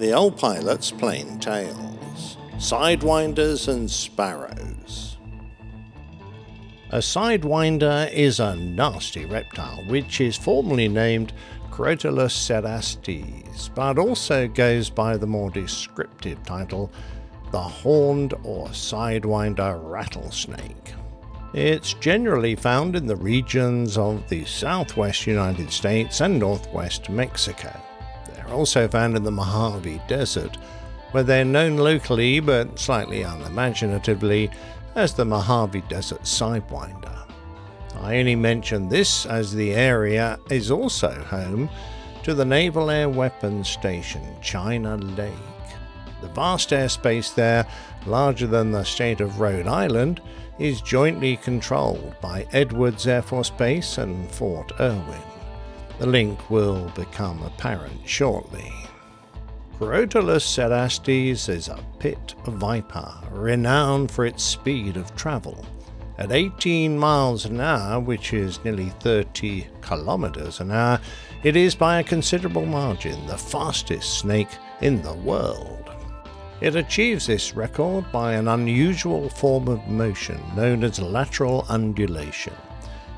The Old Pilot's Plane Tales Sidewinders and Sparrows. A sidewinder is a nasty reptile which is formally named Crotalus cerastes, but also goes by the more descriptive title the horned or sidewinder rattlesnake. It's generally found in the regions of the southwest United States and northwest Mexico. They're also found in the Mojave Desert, where they're known locally but slightly unimaginatively as the Mojave Desert Sidewinder. I only mention this as the area is also home to the Naval Air Weapons Station, China Lake. The vast airspace there, larger than the state of Rhode Island, is jointly controlled by Edwards Air Force Base and Fort Irwin. The link will become apparent shortly. Crotalus cerastes is a pit viper, renowned for its speed of travel. At 18 miles an hour, which is nearly 30 kilometers an hour, it is by a considerable margin the fastest snake in the world. It achieves this record by an unusual form of motion known as lateral undulation.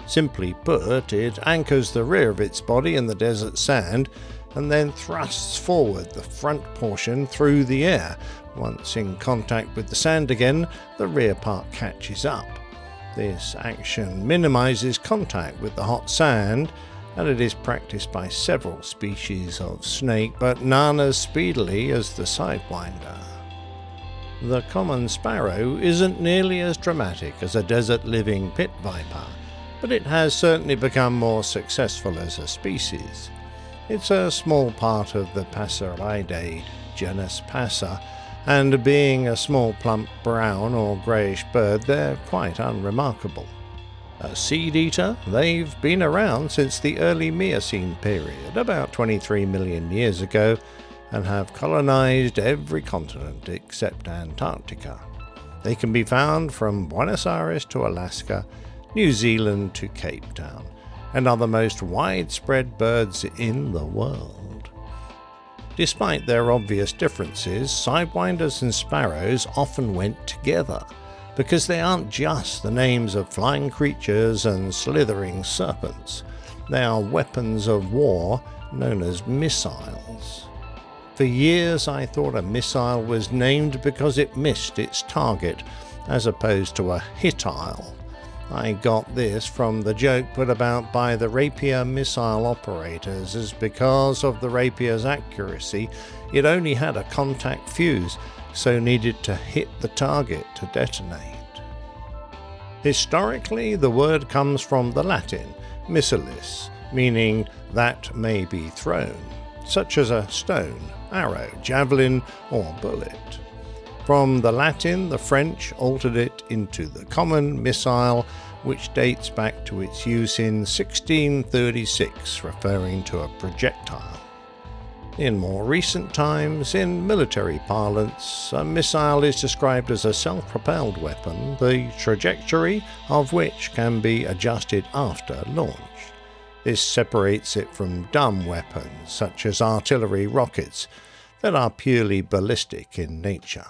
Simply put, it anchors the rear of its body in the desert sand and then thrusts forward the front portion through the air. Once in contact with the sand again, the rear part catches up. This action minimizes contact with the hot sand and it is practiced by several species of snake, but none as speedily as the sidewinder. The common sparrow isn't nearly as dramatic as a desert living pit viper, but it has certainly become more successful as a species. It's a small part of the Passeridae genus Passer, and being a small plump brown or greyish bird, they're quite unremarkable. A seed eater, they've been around since the early Miocene period, about 23 million years ago, and have colonized every continent except Antarctica. They can be found from Buenos Aires to Alaska, New Zealand to Cape Town, and are the most widespread birds in the world. Despite their obvious differences, sidewinders and sparrows often went together because they aren't just the names of flying creatures and slithering serpents. They are weapons of war known as missiles. For years, I thought a missile was named because it missed its target, as opposed to a hitile. I got this from the joke put about by the Rapier missile operators, as because of the Rapier's accuracy, it only had a contact fuse, so needed to hit the target to detonate. Historically, the word comes from the Latin missilis, meaning that may be thrown, such as a stone arrow, javelin, or bullet. From the Latin, the French altered it into the common missile, which dates back to its use in 1636, referring to a projectile. In more recent times, in military parlance, a missile is described as a self propelled weapon, the trajectory of which can be adjusted after launch. This separates it from dumb weapons, such as artillery rockets, that are purely ballistic in nature.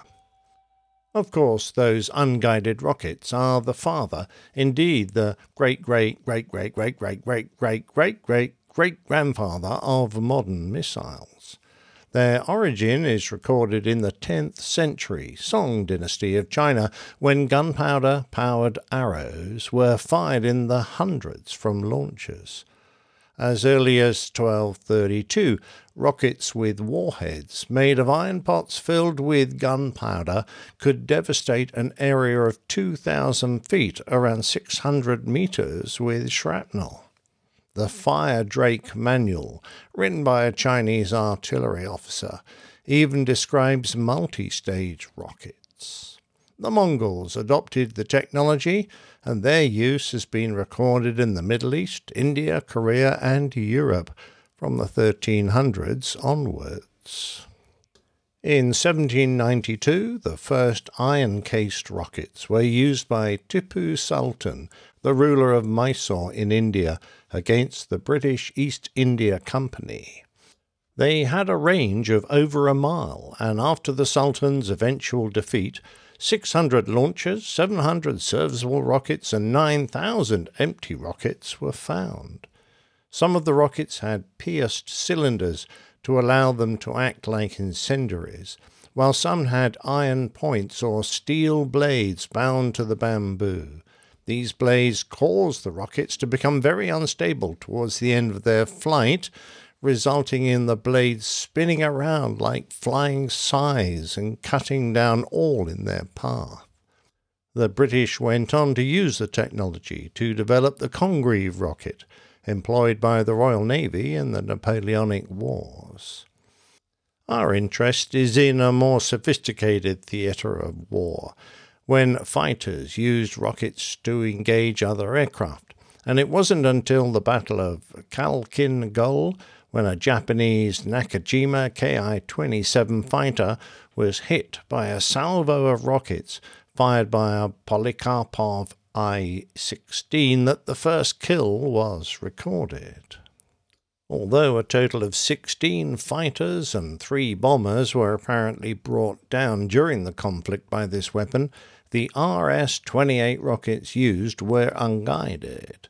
Of course, those unguided rockets are the father, indeed the great great great great great great great great great great great grandfather of modern missiles. Their origin is recorded in the 10th century Song dynasty of China when gunpowder powered arrows were fired in the hundreds from launchers. As early as 1232, rockets with warheads made of iron pots filled with gunpowder could devastate an area of 2,000 feet, around 600 meters, with shrapnel. The Fire Drake Manual, written by a Chinese artillery officer, even describes multi stage rockets. The Mongols adopted the technology and their use has been recorded in the Middle East, India, Korea, and Europe from the 1300s onwards. In 1792, the first iron cased rockets were used by Tipu Sultan, the ruler of Mysore in India, against the British East India Company. They had a range of over a mile, and after the Sultan's eventual defeat, 600 launchers, 700 serviceable rockets, and 9,000 empty rockets were found. Some of the rockets had pierced cylinders to allow them to act like incendiaries, while some had iron points or steel blades bound to the bamboo. These blades caused the rockets to become very unstable towards the end of their flight, resulting in the blades spinning around like flying scythes and cutting down all in their path. The British went on to use the technology to develop the Congreve rocket, employed by the Royal Navy in the Napoleonic Wars. Our interest is in a more sophisticated theatre of war, when fighters used rockets to engage other aircraft, and it wasn't until the Battle of Khalkhin Gol when a Japanese Nakajima Ki 27 fighter was hit by a salvo of rockets fired by a Polikarpov I 16 that the first kill was recorded. Although a total of 16 fighters and three bombers were apparently brought down during the conflict by this weapon, the RS 28 rockets used were unguided.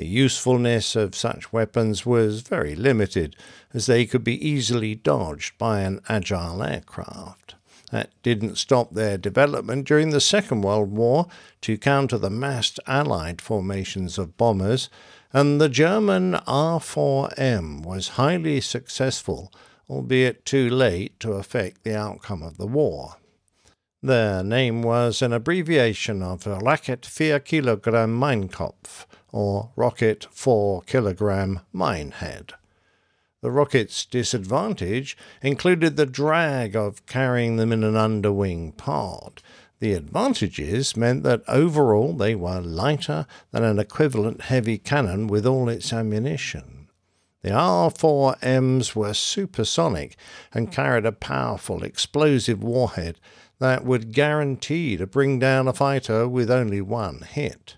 The usefulness of such weapons was very limited, as they could be easily dodged by an agile aircraft. That didn't stop their development during the Second World War to counter the massed Allied formations of bombers, and the German R4M was highly successful, albeit too late to affect the outcome of the war. Their name was an abbreviation of Rocket 4 Kilogramm Minenkopf, or Rocket 4 Kilogram Minehead. The rocket's disadvantage included the drag of carrying them in an underwing pod. The advantages meant that overall they were lighter than an equivalent heavy cannon with all its ammunition. The R4Ms were supersonic and carried a powerful explosive warhead that would guarantee to bring down a fighter with only one hit.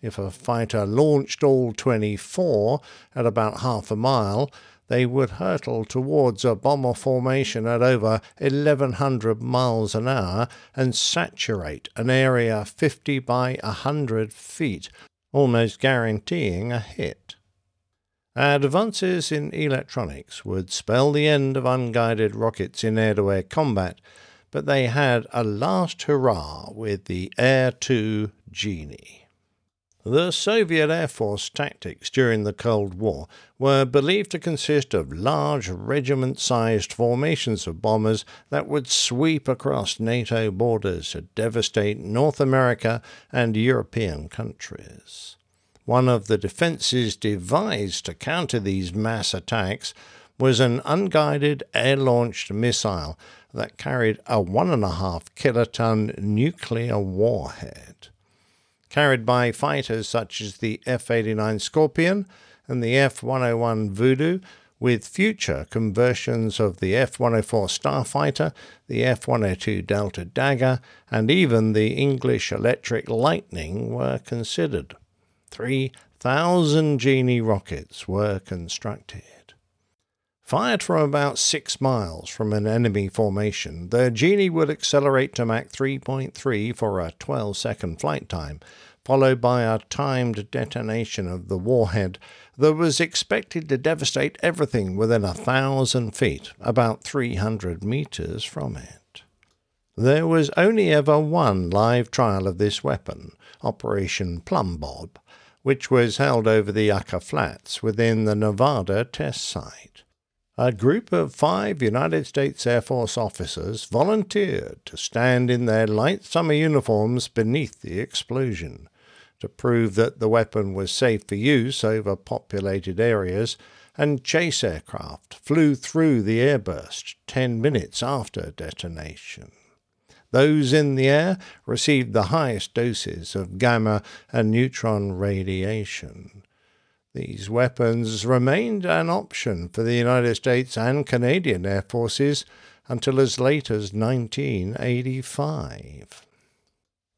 If a fighter launched all 24 at about half a mile, they would hurtle towards a bomber formation at over 1100 miles an hour and saturate an area 50 by 100 feet, almost guaranteeing a hit. Advances in electronics would spell the end of unguided rockets in air to air combat, but they had a last hurrah with the Air 2 Genie. The Soviet Air Force tactics during the Cold War were believed to consist of large regiment sized formations of bombers that would sweep across NATO borders to devastate North America and European countries. One of the defenses devised to counter these mass attacks was an unguided air launched missile that carried a one and a half kiloton nuclear warhead carried by fighters such as the F 89 Scorpion and the F 101 Voodoo, with future conversions of the F 104 Starfighter, the F 102 Delta Dagger, and even the English Electric Lightning were considered. 3,000 Genie rockets were constructed. Fired from about six miles from an enemy formation, the Genie would accelerate to Mach 3.3 for a 12 second flight time, followed by a timed detonation of the warhead that was expected to devastate everything within a thousand feet, about 300 meters from it. There was only ever one live trial of this weapon, Operation Plumbbob, which was held over the Yucca Flats within the Nevada test site a group of five United States Air Force officers volunteered to stand in their light summer uniforms beneath the explosion. To prove that the weapon was safe for use over populated areas, and chase aircraft flew through the airburst 10 minutes after detonation. Those in the air received the highest doses of gamma and neutron radiation. These weapons remained an option for the United States and Canadian Air Forces until as late as 1985.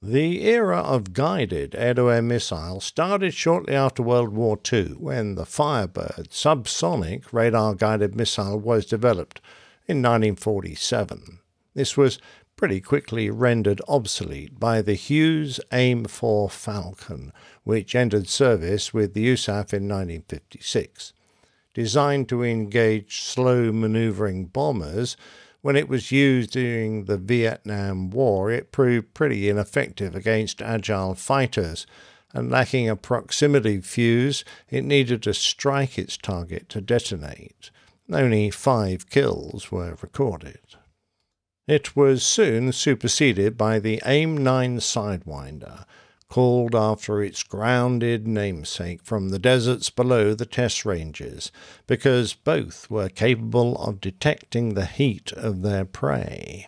The era of guided air to air missiles started shortly after World War II when the Firebird subsonic radar guided missile was developed in 1947. This was pretty quickly rendered obsolete by the Hughes AIM 4 Falcon, which entered service with the USAF in 1956. Designed to engage slow maneuvering bombers, when it was used during the Vietnam War, it proved pretty ineffective against agile fighters, and lacking a proximity fuse, it needed to strike its target to detonate. Only five kills were recorded. It was soon superseded by the AIM 9 Sidewinder, called after its grounded namesake from the deserts below the test ranges, because both were capable of detecting the heat of their prey.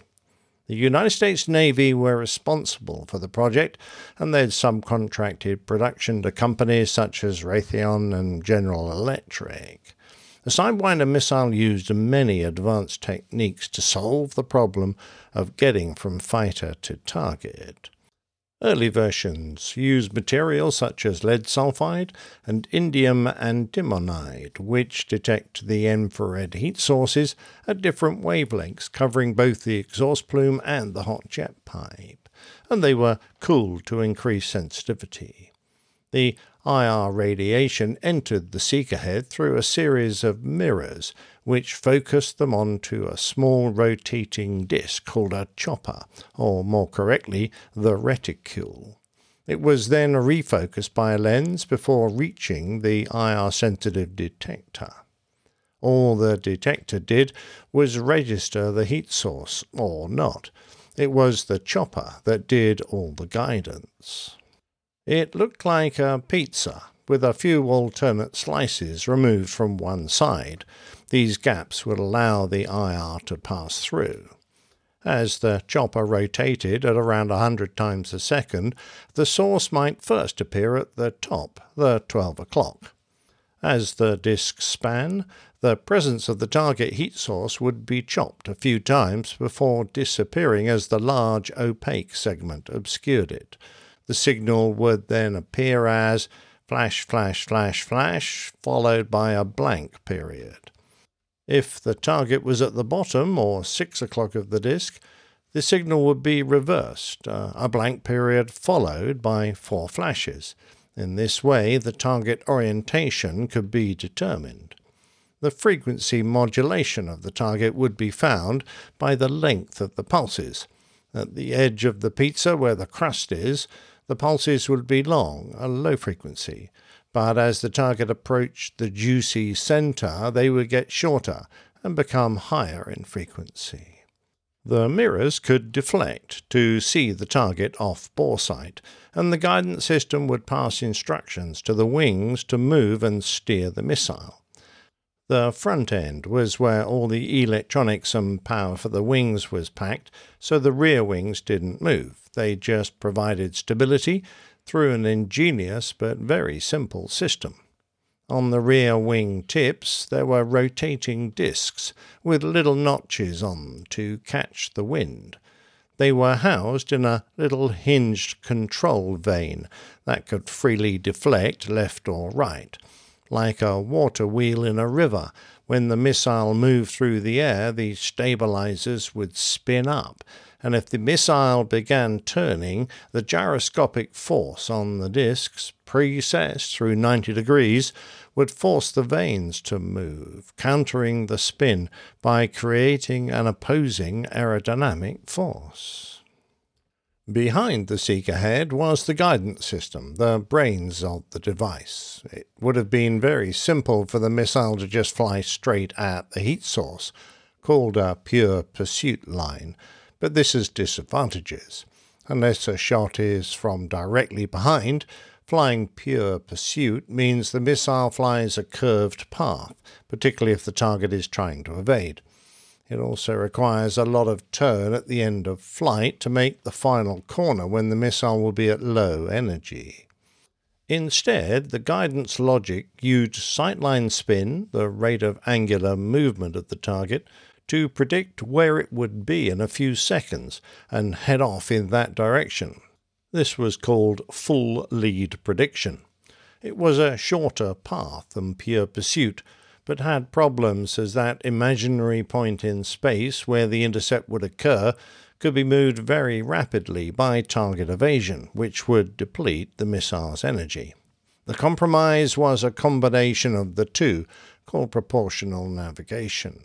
The United States Navy were responsible for the project, and they'd subcontracted production to companies such as Raytheon and General Electric. The Sidewinder missile used many advanced techniques to solve the problem of getting from fighter to target. Early versions used materials such as lead sulfide and indium antimonide, which detect the infrared heat sources at different wavelengths, covering both the exhaust plume and the hot jet pipe, and they were cooled to increase sensitivity. The IR radiation entered the seeker head through a series of mirrors, which focused them onto a small rotating disc called a chopper, or more correctly, the reticule. It was then refocused by a lens before reaching the IR sensitive detector. All the detector did was register the heat source, or not. It was the chopper that did all the guidance. It looked like a pizza, with a few alternate slices removed from one side. These gaps would allow the IR to pass through. As the chopper rotated at around a hundred times a second, the source might first appear at the top, the 12 o'clock. As the disk span, the presence of the target heat source would be chopped a few times before disappearing as the large opaque segment obscured it. The signal would then appear as flash, flash, flash, flash, followed by a blank period. If the target was at the bottom or six o'clock of the disk, the signal would be reversed, uh, a blank period followed by four flashes. In this way, the target orientation could be determined. The frequency modulation of the target would be found by the length of the pulses. At the edge of the pizza, where the crust is, the pulses would be long, a low frequency, but as the target approached the juicy center, they would get shorter and become higher in frequency. The mirrors could deflect to see the target off bore sight, and the guidance system would pass instructions to the wings to move and steer the missile. The front end was where all the electronics and power for the wings was packed, so the rear wings didn't move. They just provided stability through an ingenious but very simple system. On the rear wing tips, there were rotating discs with little notches on them to catch the wind. They were housed in a little hinged control vane that could freely deflect left or right like a water wheel in a river. When the missile moved through the air, the stabilizers would spin up, and if the missile began turning, the gyroscopic force on the discs, precessed through 90 degrees, would force the vanes to move, countering the spin by creating an opposing aerodynamic force. Behind the seeker head was the guidance system, the brains of the device. It would have been very simple for the missile to just fly straight at the heat source, called a pure pursuit line, but this has disadvantages. Unless a shot is from directly behind, flying pure pursuit means the missile flies a curved path, particularly if the target is trying to evade. It also requires a lot of turn at the end of flight to make the final corner when the missile will be at low energy. Instead, the guidance logic used sightline spin, the rate of angular movement of the target, to predict where it would be in a few seconds and head off in that direction. This was called full lead prediction. It was a shorter path than pure pursuit, but had problems as that imaginary point in space where the intercept would occur could be moved very rapidly by target evasion, which would deplete the missile's energy. The compromise was a combination of the two, called proportional navigation.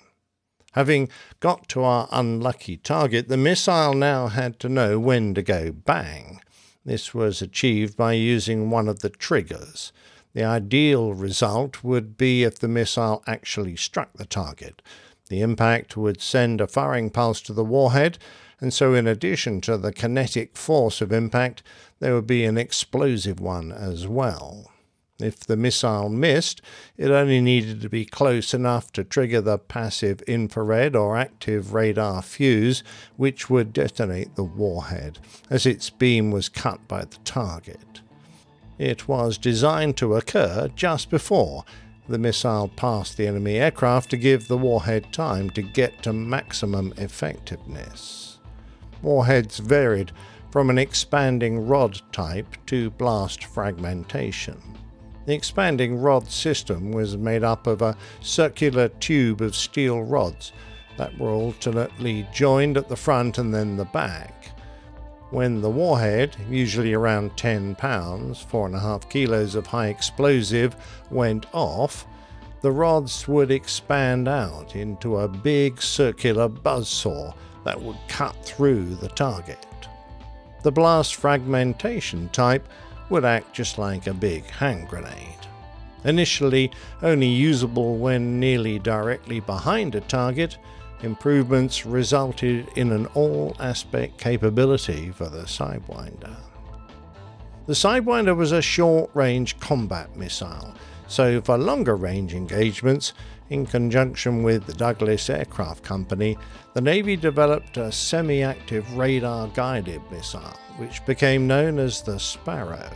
Having got to our unlucky target, the missile now had to know when to go bang. This was achieved by using one of the triggers. The ideal result would be if the missile actually struck the target. The impact would send a firing pulse to the warhead, and so, in addition to the kinetic force of impact, there would be an explosive one as well. If the missile missed, it only needed to be close enough to trigger the passive infrared or active radar fuse, which would detonate the warhead, as its beam was cut by the target. It was designed to occur just before the missile passed the enemy aircraft to give the warhead time to get to maximum effectiveness. Warheads varied from an expanding rod type to blast fragmentation. The expanding rod system was made up of a circular tube of steel rods that were alternately joined at the front and then the back. When the warhead, usually around 10 pounds, 4.5 kilos of high explosive, went off, the rods would expand out into a big circular buzzsaw that would cut through the target. The blast fragmentation type would act just like a big hand grenade. Initially only usable when nearly directly behind a target, improvements resulted in an all aspect capability for the Sidewinder. The Sidewinder was a short range combat missile, so for longer range engagements, in conjunction with the Douglas Aircraft Company, the Navy developed a semi active radar guided missile, which became known as the Sparrow.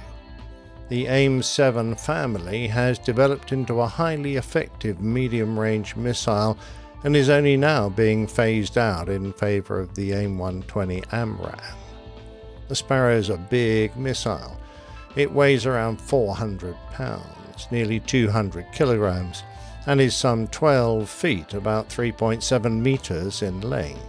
The AIM 7 family has developed into a highly effective medium range missile and is only now being phased out in favour of the AIM 120 AMRAAM. The Sparrow is a big missile. It weighs around 400 pounds, nearly 200 kilograms, and is some 12 feet, about 3.7 meters in length.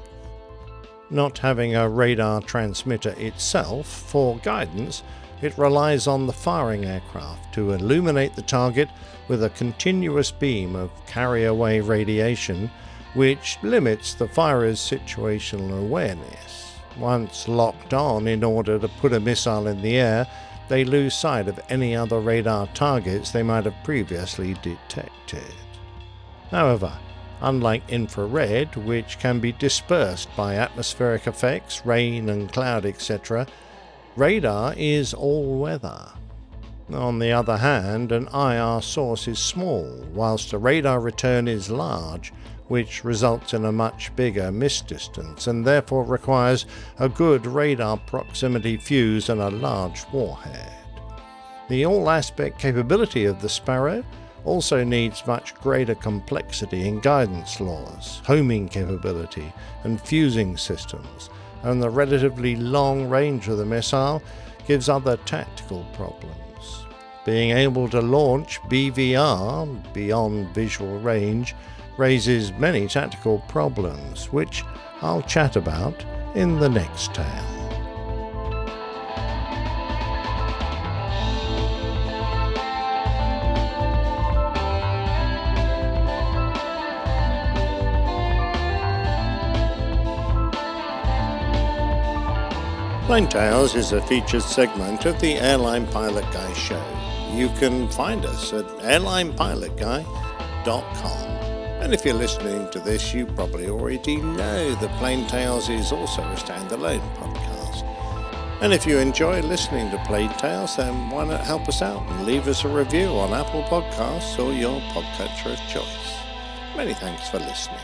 Not having a radar transmitter itself, for guidance, it relies on the firing aircraft to illuminate the target with a continuous beam of carrier wave radiation, which limits the firer's situational awareness. Once locked on in order to put a missile in the air, they lose sight of any other radar targets they might have previously detected. However, unlike infrared, which can be dispersed by atmospheric effects, rain and cloud, etc., radar is all weather. On the other hand, an IR source is small, whilst a radar return is large, which results in a much bigger miss distance and therefore requires a good radar proximity fuse and a large warhead. The all aspect capability of the Sparrow also needs much greater complexity in guidance laws, homing capability, and fusing systems, and the relatively long range of the missile gives other tactical problems. Being able to launch BVR, beyond visual range, raises many tactical problems, which I'll chat about in the next tale. Plane Tales is a featured segment of the Airline Pilot Guy show. You can find us at airlinepilotguy.com. And if you're listening to this, you probably already know that Plane Tales is also a standalone podcast. And if you enjoy listening to Plane Tales, then why not help us out and leave us a review on Apple Podcasts or your podcatcher of choice. Many thanks for listening.